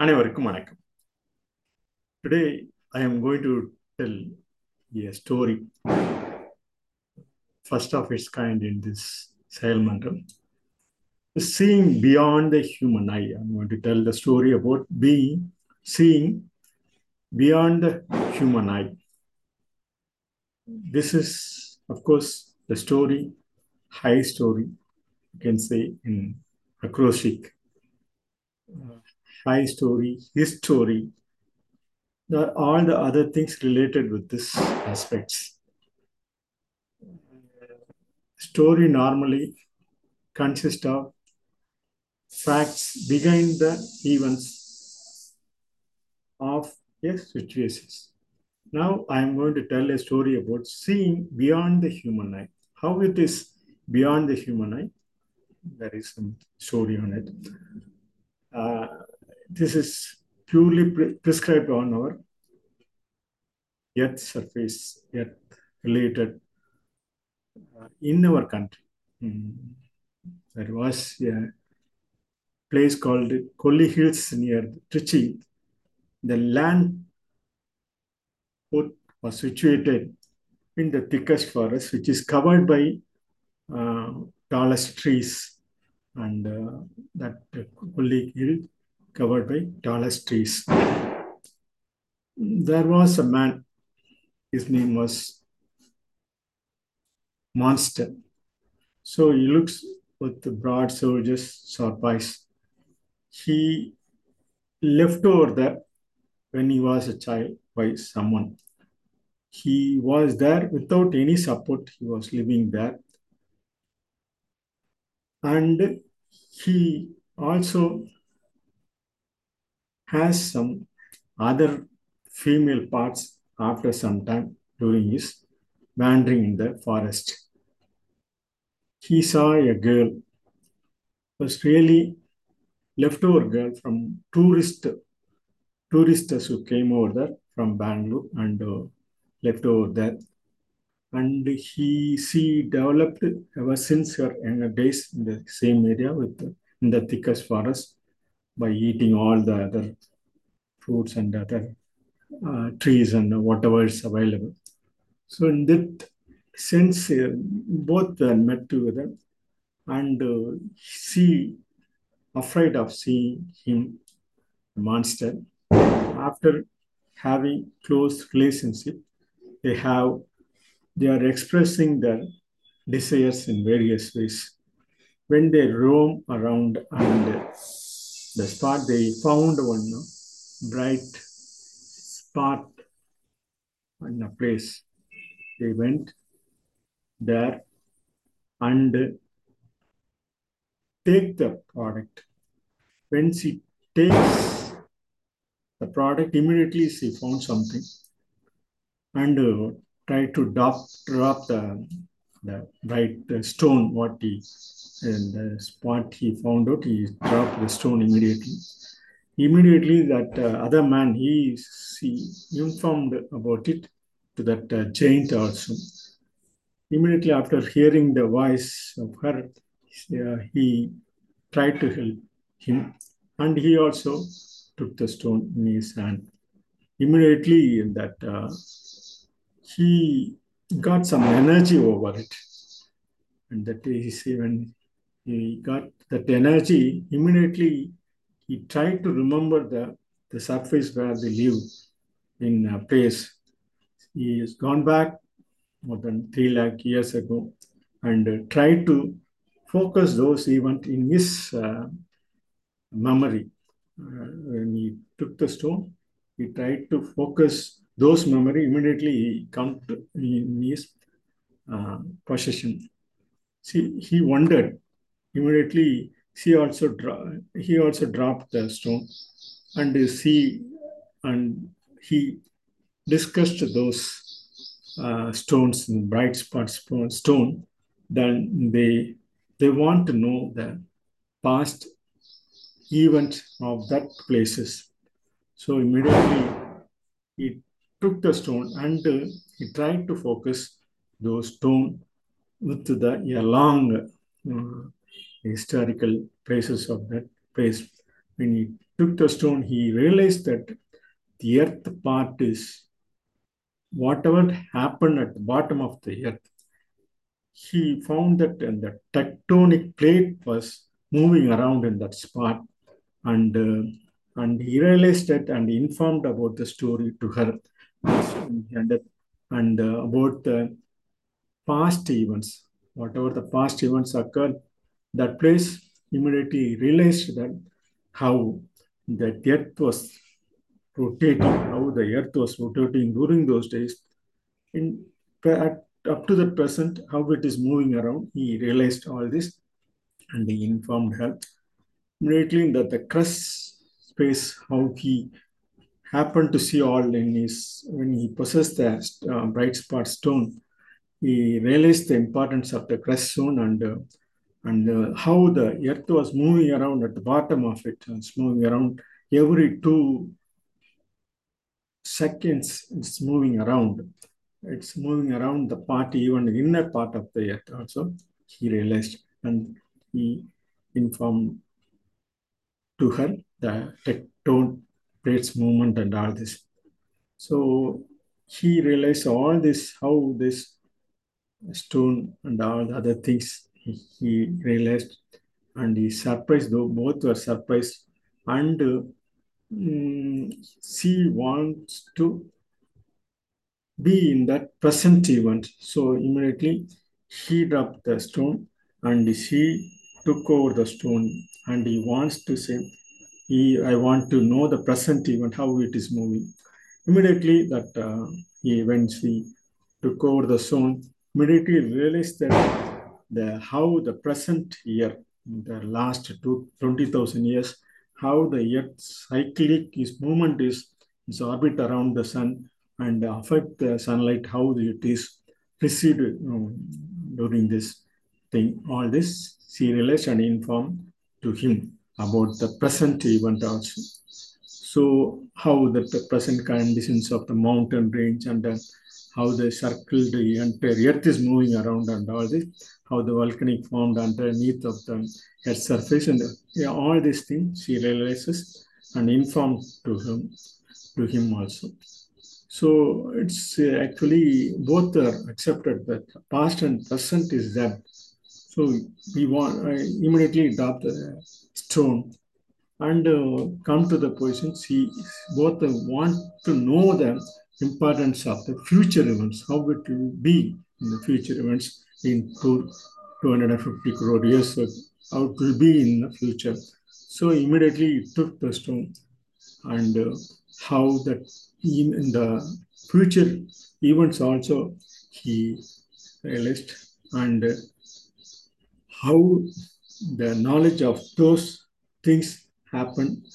அனைவருக்கும் வணக்கம் today I am going to tell a story first of its kind in this செயல்மன்றம் seeing beyond the human eye i'm going to tell the story about being seeing beyond the human eye this is of course the story high story you can say in acrostic uh, high story his story all the other things related with this aspects story normally consists of facts behind the events of a situations. Now I am going to tell a story about seeing beyond the human eye. How it is beyond the human eye. There is some story on it. Uh, this is purely pre prescribed on our earth surface, earth related uh, in our country. Mm. There was a place called Kolli Hills near Trichy. The land put was situated in the thickest forest, which is covered by uh, tallest trees, and uh, that Kolli Hill covered by tallest trees. There was a man. His name was Monster. So he looks with the broad shoulders, sharp eyes. He left over there when he was a child by someone. He was there without any support. He was living there. And he also has some other female parts after some time during his wandering in the forest. He saw a girl, was really leftover girl from tourist tourists who came over there from Bangalore and uh, left over there. And he she developed ever since her younger days in the same area with in the thickest forest by eating all the other fruits and other uh, trees and whatever is available. So in that sense, uh, both were met together, and uh, she afraid of seeing him, the monster. After having close relationship, they have they are expressing their desires in various ways. When they roam around and the spot they found one bright spot in a place they went there and take the product. When she takes the product, immediately she found something and uh, tried to drop, drop the, the right the stone, what he, and the spot he found out, he dropped the stone immediately. Immediately that uh, other man, he, he informed about it to that uh, giant also. Immediately after hearing the voice of her, uh, he tried to help him, and he also took the stone in his hand. Immediately, that uh, he got some energy over it, and that is when he got that energy. Immediately, he tried to remember the the surface where they live in a place. He has gone back more than three lakh years ago and uh, tried to focus those events in his uh, memory. Uh, when he took the stone, he tried to focus those memory. Immediately, he come to in his possession. See, he wondered. Immediately, she also dro- he also dropped the stone, and she and he discussed those uh, stones, bright spot stone, then they they want to know the past event of that places. So immediately he took the stone and uh, he tried to focus those stone with the a long uh, historical places of that place. when he took the stone, he realized that the earth part is whatever happened at the bottom of the earth. He found that the tectonic plate was moving around in that spot, and uh, and he realized that and informed about the story to her, and, and uh, about the past events, whatever the past events occurred, that place immediately realized that how the earth was rotating, how the earth was rotating during those days. In, at, up to the present, how it is moving around, he realized all this and he informed her immediately that the crust space, how he happened to see all in his, when he possessed the uh, bright spot stone, he realized the importance of the crust zone and uh, and uh, how the earth was moving around at the bottom of it. It's moving around every two seconds. It's moving around. It's moving around the part, even the inner part of the earth. Also, he realized and he informed to her the tectone plates movement and all this. So he realized all this, how this stone and all the other things he, he realized. And he surprised though both were surprised. And um, she wants to be in that present event. So immediately he dropped the stone and she took over the stone. And he wants to say he i want to know the present event how it is moving immediately that uh, he when she took over the stone immediately realized that the how the present year, the last two, 20,000 years, how the earth cyclic is movement is its orbit around the sun and affect the sunlight, how it is received you know, during this thing. All this she realized and informed to him about the present event also. So how the, the present conditions of the mountain range and how the circle, the entire earth is moving around and all this, how the volcanic formed underneath of the earth surface and yeah, all these things she realizes and informs to him, to him also. So it's uh, actually both are accepted that past and present is there. So we want uh, immediately adopt the stone and uh, come to the position. See, both want to know the importance of the future events, how it will be in the future events in two, 250 crore years, how it will be in the future. So immediately he took the stone and uh, how that in, in the future events also he realized and uh, how the knowledge of those things happened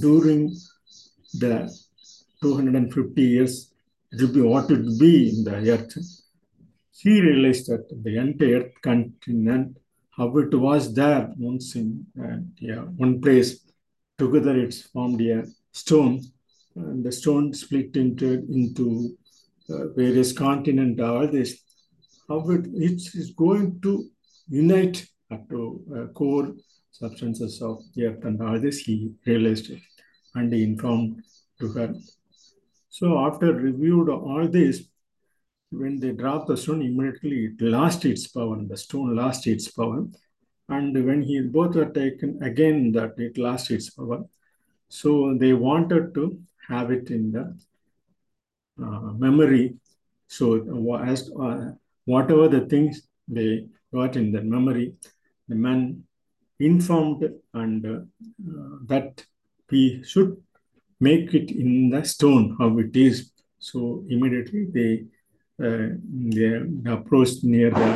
during the 250 years, will be what it be in the earth. He realized that the entire continent, how it was there once in uh, yeah, one place, together it's formed a stone, and the stone split into, into uh, various continents, all this, how it it's going to unite to uh, core substances of the and all this, he realized it and he informed to her so after reviewed all this, when they dropped the stone, immediately it lost its power. The stone lost its power. And when he both were taken, again that it lost its power. So they wanted to have it in the uh, memory. So as uh, whatever the things they got in the memory, the man informed and uh, that we should make it in the stone how it is. So immediately they, uh, they approached near the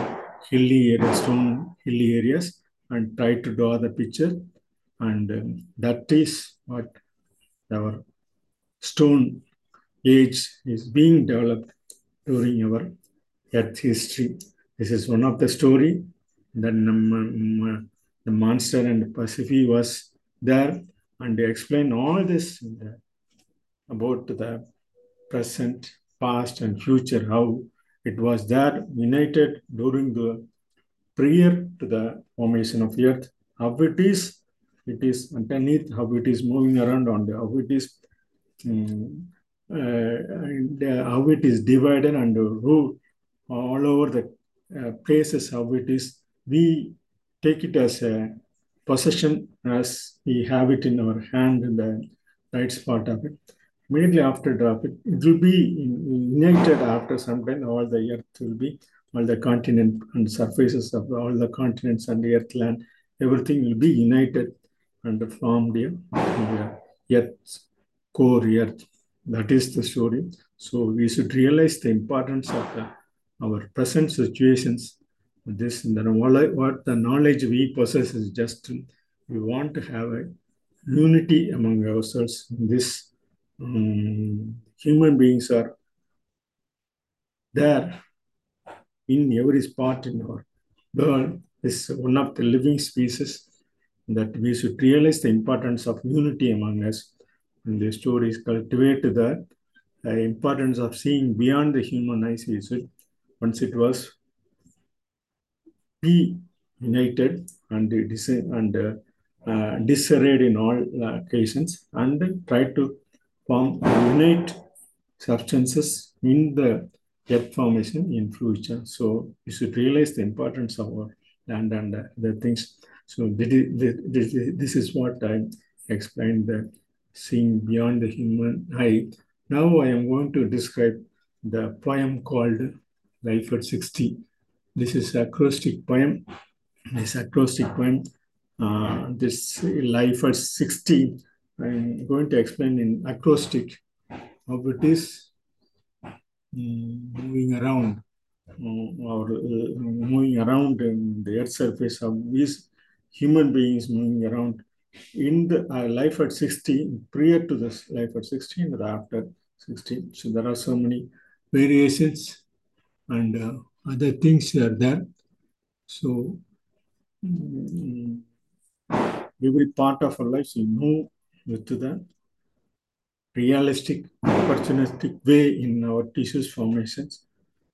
hilly area, stone hilly areas and tried to draw the picture. And um, that is what our stone age is being developed during our earth history. This is one of the story. Um, the monster and the Pacific was there and they explain all this the, about the present, past, and future, how it was there united during the prior to the formation of earth, how it is it is underneath, how it is moving around on the, how it is um, uh, and uh, how it is divided and who all over the uh, places how it is. We take it as a possession as we have it in our hand in the right spot of it. Immediately after drop it, it will be united after some time. All the earth will be, all the continent and surfaces of all the continents and the earth land, everything will be united and formed here. The earth's core earth. That is the story. So we should realize the importance of the, our present situations. This what the knowledge we possess is just we want to have a unity among ourselves. This um, human beings are there in every spot in our world. Is one of the living species that we should realize the importance of unity among us and the stories cultivate the uh, importance of seeing beyond the human eyes once it was be united and dis and uh, uh, disarrayed in all occasions and try to form unite substances in the earth formation in future. So you should realize the importance of our land and uh, the things. So this, is what I explained that seeing beyond the human eye. Now I am going to describe the poem called Life at 60. This is acrostic poem. This acrostic poem, uh, this Life at 60, I'm going to explain in acrostic how it is um, moving around uh, or uh, moving around in the earth surface of these human beings moving around in the uh, life at 16, prior to this life at 16 or after 16. So there are so many variations and uh, other things are there. So um, every part of our life we move with the realistic, opportunistic way in our tissues formations.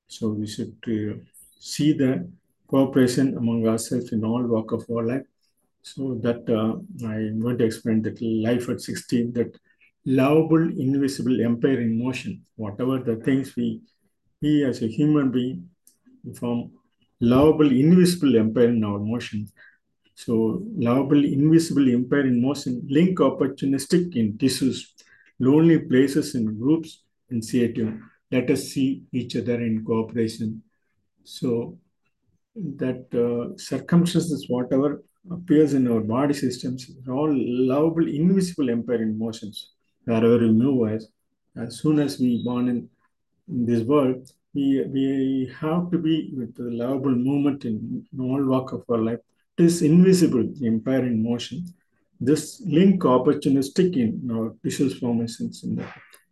So we should uh, see the cooperation among ourselves in all walk of our life so that uh, I'm going to explain that life at 16, that lovable, invisible empire in motion. Whatever the things we, we as a human being, form lovable, invisible empire in our motion. So lovable, invisible empire in motion, link opportunistic in tissues, lonely places in groups, in initiative. Let us see each other in cooperation. So that uh, circumstances, whatever appears in our body systems are all lovable, invisible empire in motions. Wherever we move as, as soon as we born in, in this world, we, we have to be with the lovable movement in, all walk of our life. It is invisible, empire in motion. This link opportunistic in our tissues formations in, the,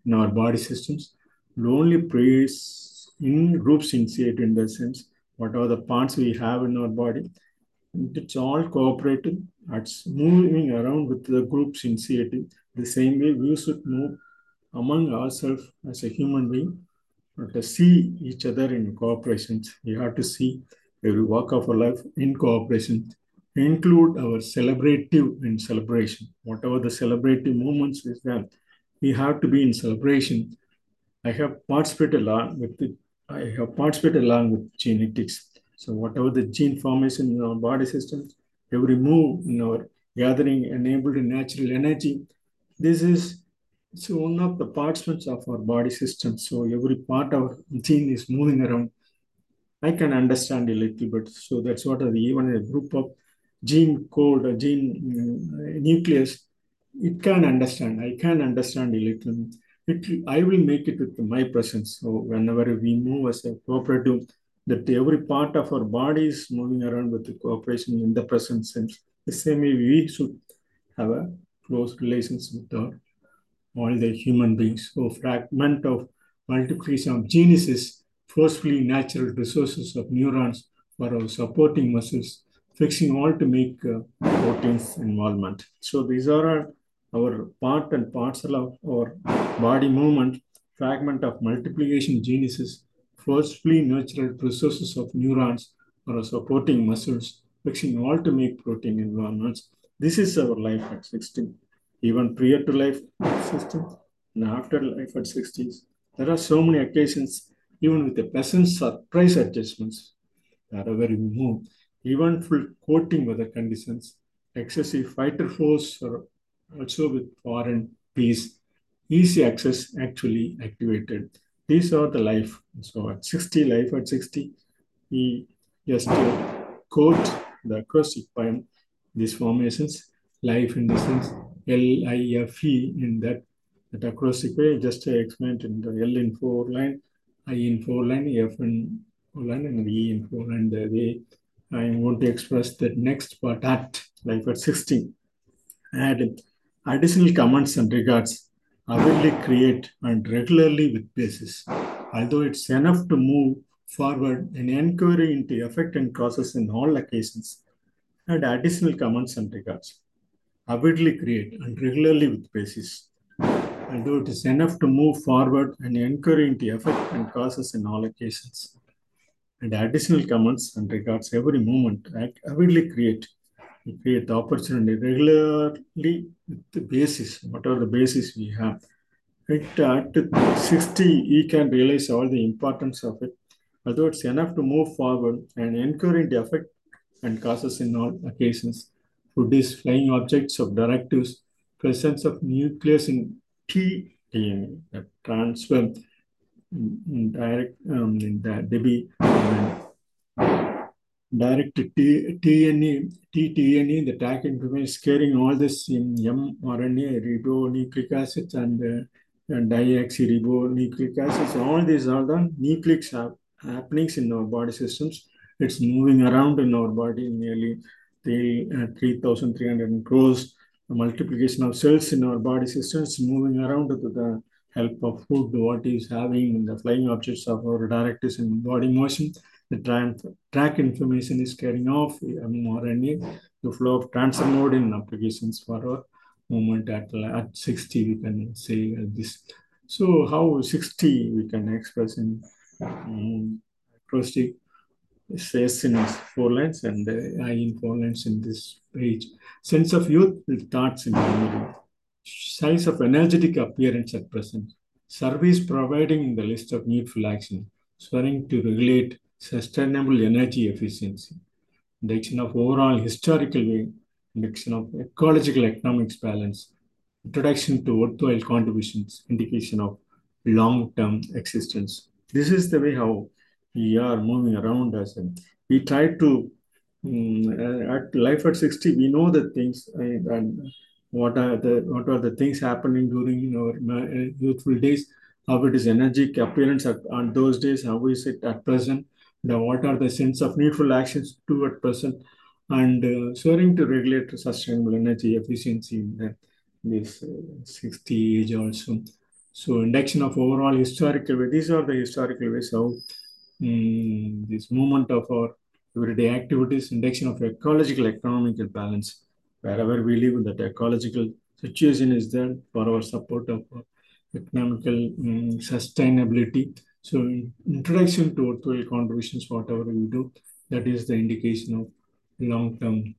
in our body systems. Lonely praise in groups initiate in the sense, whatever the parts we have in our body, it's all cooperative. It's moving around with the groups initiative. The same way we should move among ourselves as a human being to see each other in cooperation. We have to see every walk of our life in cooperation. Include our celebrative in celebration. Whatever the celebrative moments is there, we have to be in celebration. I have participated along with it. I have participated along with genetics so whatever the gene formation in our body systems, every move in our gathering enabled natural energy, this is so one of the participants of our body system. So every part of gene is moving around. I can understand a little bit. So that's what are the, even a group of gene code, a gene uh, nucleus, it can understand. I can understand a little. It, I will make it with my presence. So whenever we move as a cooperative that every part of our body is moving around with the cooperation in the present sense. The same way we should have a close relations with our, all the human beings. So fragment of multiplication of genesis, forcefully natural resources of neurons for our supporting muscles, fixing all to make uh, proteins involvement. So these are our our part and parcel of our body movement, fragment of multiplication genesis, forcefully natural resources of neurons or our supporting muscles, fixing all to make protein environments. This is our life at 16, even prior to life at 16 and after life at 60s. There are so many occasions, even with the pleasant surprise adjustments, wherever we move, even full coating weather conditions, excessive fighter force, or also with foreign peace, easy access actually activated. These are the life. So at 60, life at 60, we just uh, quote the acrostic poem, these formations, life in the sense L-I-F-E in that, that acrostic way, just uh, explained in the L in four line, I in four line, F in four line, and E in four line. The way I want to express the next part at like at 60. Add additional comments and regards avidly create and regularly with basis. Although it's enough to move forward an inquiry into effect and causes in all occasions, and additional comments and regards. Avidly create and regularly with basis. Although it is enough to move forward an inquiry into effect and causes in all occasions. And additional comments and regards every moment, avidly create. We create the opportunity regularly with the basis, whatever the basis we have. At, at uh, 60, he can realize all the importance of it although it's enough to move forward and incurring the effect and causes in all occasions. These flying objects of directives, presence of nucleus in T DNA transfer direct um, in the Debbie direct T, TNA, the tag information is carrying all this in mRNA, ribonucleic acids, and, uh, and acids. All these are the nucleic happenings in our body systems. It's moving around in our body nearly 3,300 uh, crores. The multiplication of cells in our body systems moving around with the help of food, what is having the flying objects of our directives in body motion. The track information is carrying off mRNA, the flow of transfer mode in applications for our movement at, at 60, we can say this. So how 60 we can express in um, acrostic says in four lines and uh, I in four lines in this page. Sense of youth with thoughts in memory. Size of energetic appearance at present. Service providing in the list of needful action. Swearing to regulate sustainable energy efficiency. Indication of overall historical way. Indication of ecological economics balance. Introduction to worthwhile contributions. Indication of long-term existence this is the way how we are moving around us. And we try to, um, at life at 60, we know the things and, and what are the what are the things happening during our uh, youthful days, how it is energetic appearance at, on those days, how is it at present, the, what are the sense of needful actions to at present, and uh, to regulate sustainable energy efficiency in the, this uh, 60 age also. So induction of overall historical way. These are the historical ways how um, this movement of our everyday activities, induction of ecological economical balance. Wherever we live, that ecological situation is there for our support of economical um, sustainability. So introduction to worthwhile contributions, whatever we do, that is the indication of long-term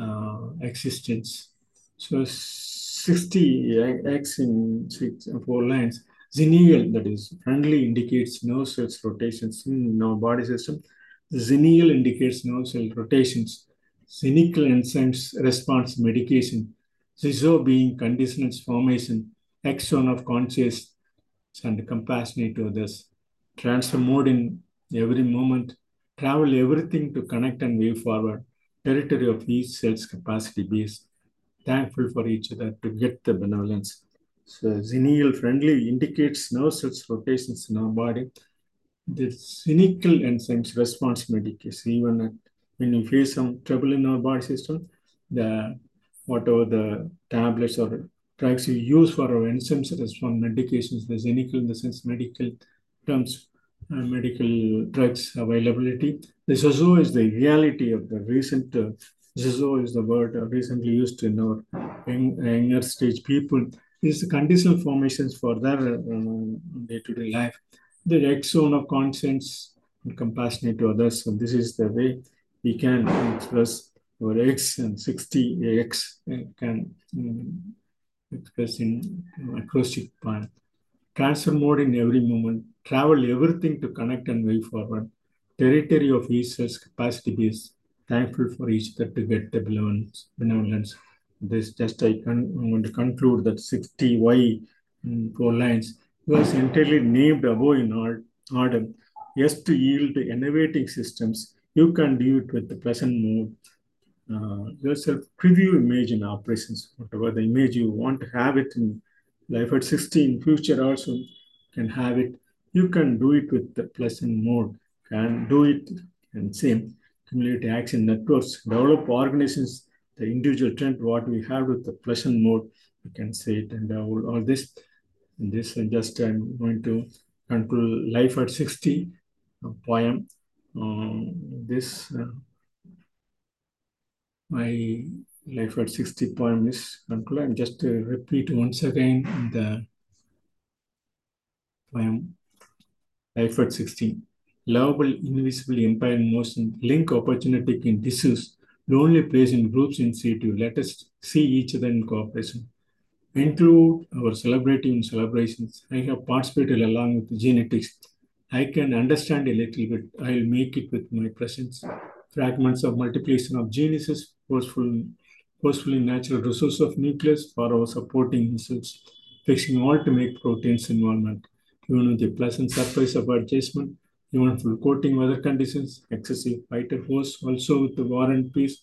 uh, existence. So 60 x in six, four lines. Xennial, that is, friendly indicates nerve cells rotations in our body system. The indicates nerve cell rotations. Xenical enzymes response medication. Xizo being conditionals formation, exon of conscious and compassionate to others. Transfer mode in every moment. Travel everything to connect and move forward. Territory of each cell's capacity base thankful for each other to get the benevolence. So xennial friendly indicates nerve cells rotations in our body. The cynical enzymes response medication, even when we face some trouble in our body system, the whatever the tablets or drugs you use for our enzymes response medications, the cynical in the sense medical terms, uh, medical drugs availability. This also is the reality of the recent uh, is the word recently used in our younger stage people. Is the conditional formations for their day to day life. The exon of conscience and compassionate to others. So this is the way we can express our x and 60x can um, express in acrostic poem. Transfer mode in every moment, travel everything to connect and way forward. Territory of Easter's capacity base, thankful for each other to get the benevolence. benevolence. This just I can, I'm going to conclude that 60y in four lines was entirely named above in order. Yes, to yield to innovating systems, you can do it with the present mode. Uh, yourself preview image in operations, whatever the image you want to have it in life at 60 in future also can have it. You can do it with the pleasant mode, can do it and same cumulative action networks, develop organizations, the individual trend, what we have with the pleasant mode, you can say it and all, all this. This and just I'm going to control life at 60 poem. Um, this uh, my life at 60 poem is concluded. And just to repeat once again the poem life at 16. Lovable, invisible empire in motion, link opportunity in disuse, lonely place in groups in situ. Let us see each other in cooperation. Include our celebrating celebrations. I have participated along with genetics I can understand a little bit. I'll make it with my presence. Fragments of multiplication of geniuses, forceful, forcefully natural resource of nucleus for our supporting missiles, fixing all to make proteins involvement. Even with the pleasant surprise of adjustment, even coating weather conditions, excessive fighter force, also with the war and peace,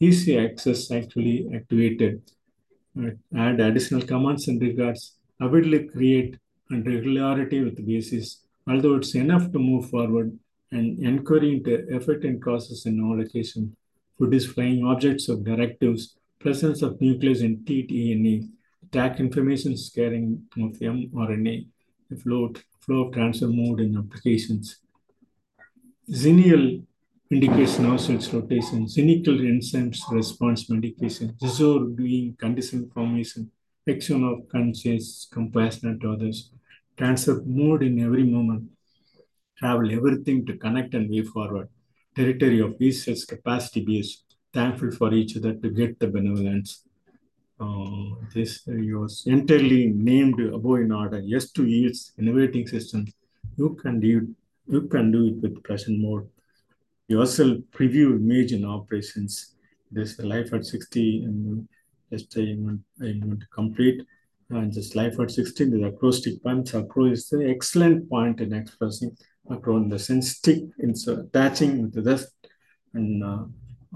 easy access actually activated. Uh, add additional commands and regards, avidly create and regularity with the basis although it's enough to move forward and inquiry into effect and causes in all occasions. Food is flying objects of directives, presence of nucleus in tDNA, attack information scaring of mRNA, the flow, flow of transfer mode in applications. Xenial indicates nostrils rotation, cynical enzymes response medication, Zizor doing condition formation, action of conscious compassionate to others, transfer mode in every moment, travel everything to connect and way forward. Territory of has capacity base, thankful for each other to get the benevolence. Uh, this was entirely named above in order. Yes to yields innovating systems. You can do you can do it with present mode. Yourself preview image in operations. This life at 60 and just I want, I want to complete and just life at 16 the acrostic punch acro is the excellent point in expressing acro in the sense stick in attaching with the dust and uh,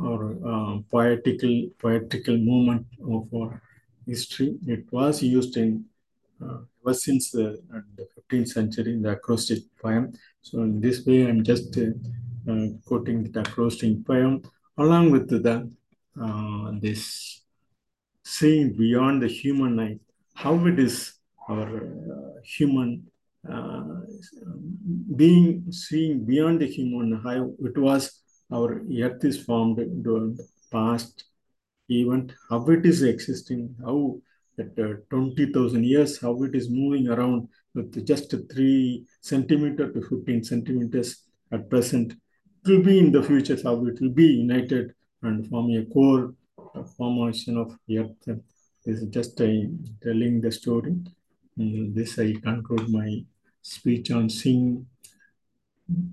or uh, poetical poetical movement of our history it was used in uh, ever since the, uh, the 15th century in the acrostic poem. So in this way i'm just uh, uh, quoting the acrostic poem. Along with the this seeing beyond the human eye how it is our uh, human uh, being seeing beyond the human, how it was our earth is formed during past event, how it is existing, how at uh, 20,000 years, how it is moving around with just 3 centimeter to 15 centimeters at present. It will be in the future how it will be united and form a core formation of earth this is just a, telling the story. And this I conclude my speech on seeing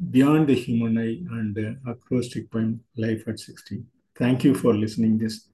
beyond the human eye and uh, acrostic poem life at 16. Thank you for listening this.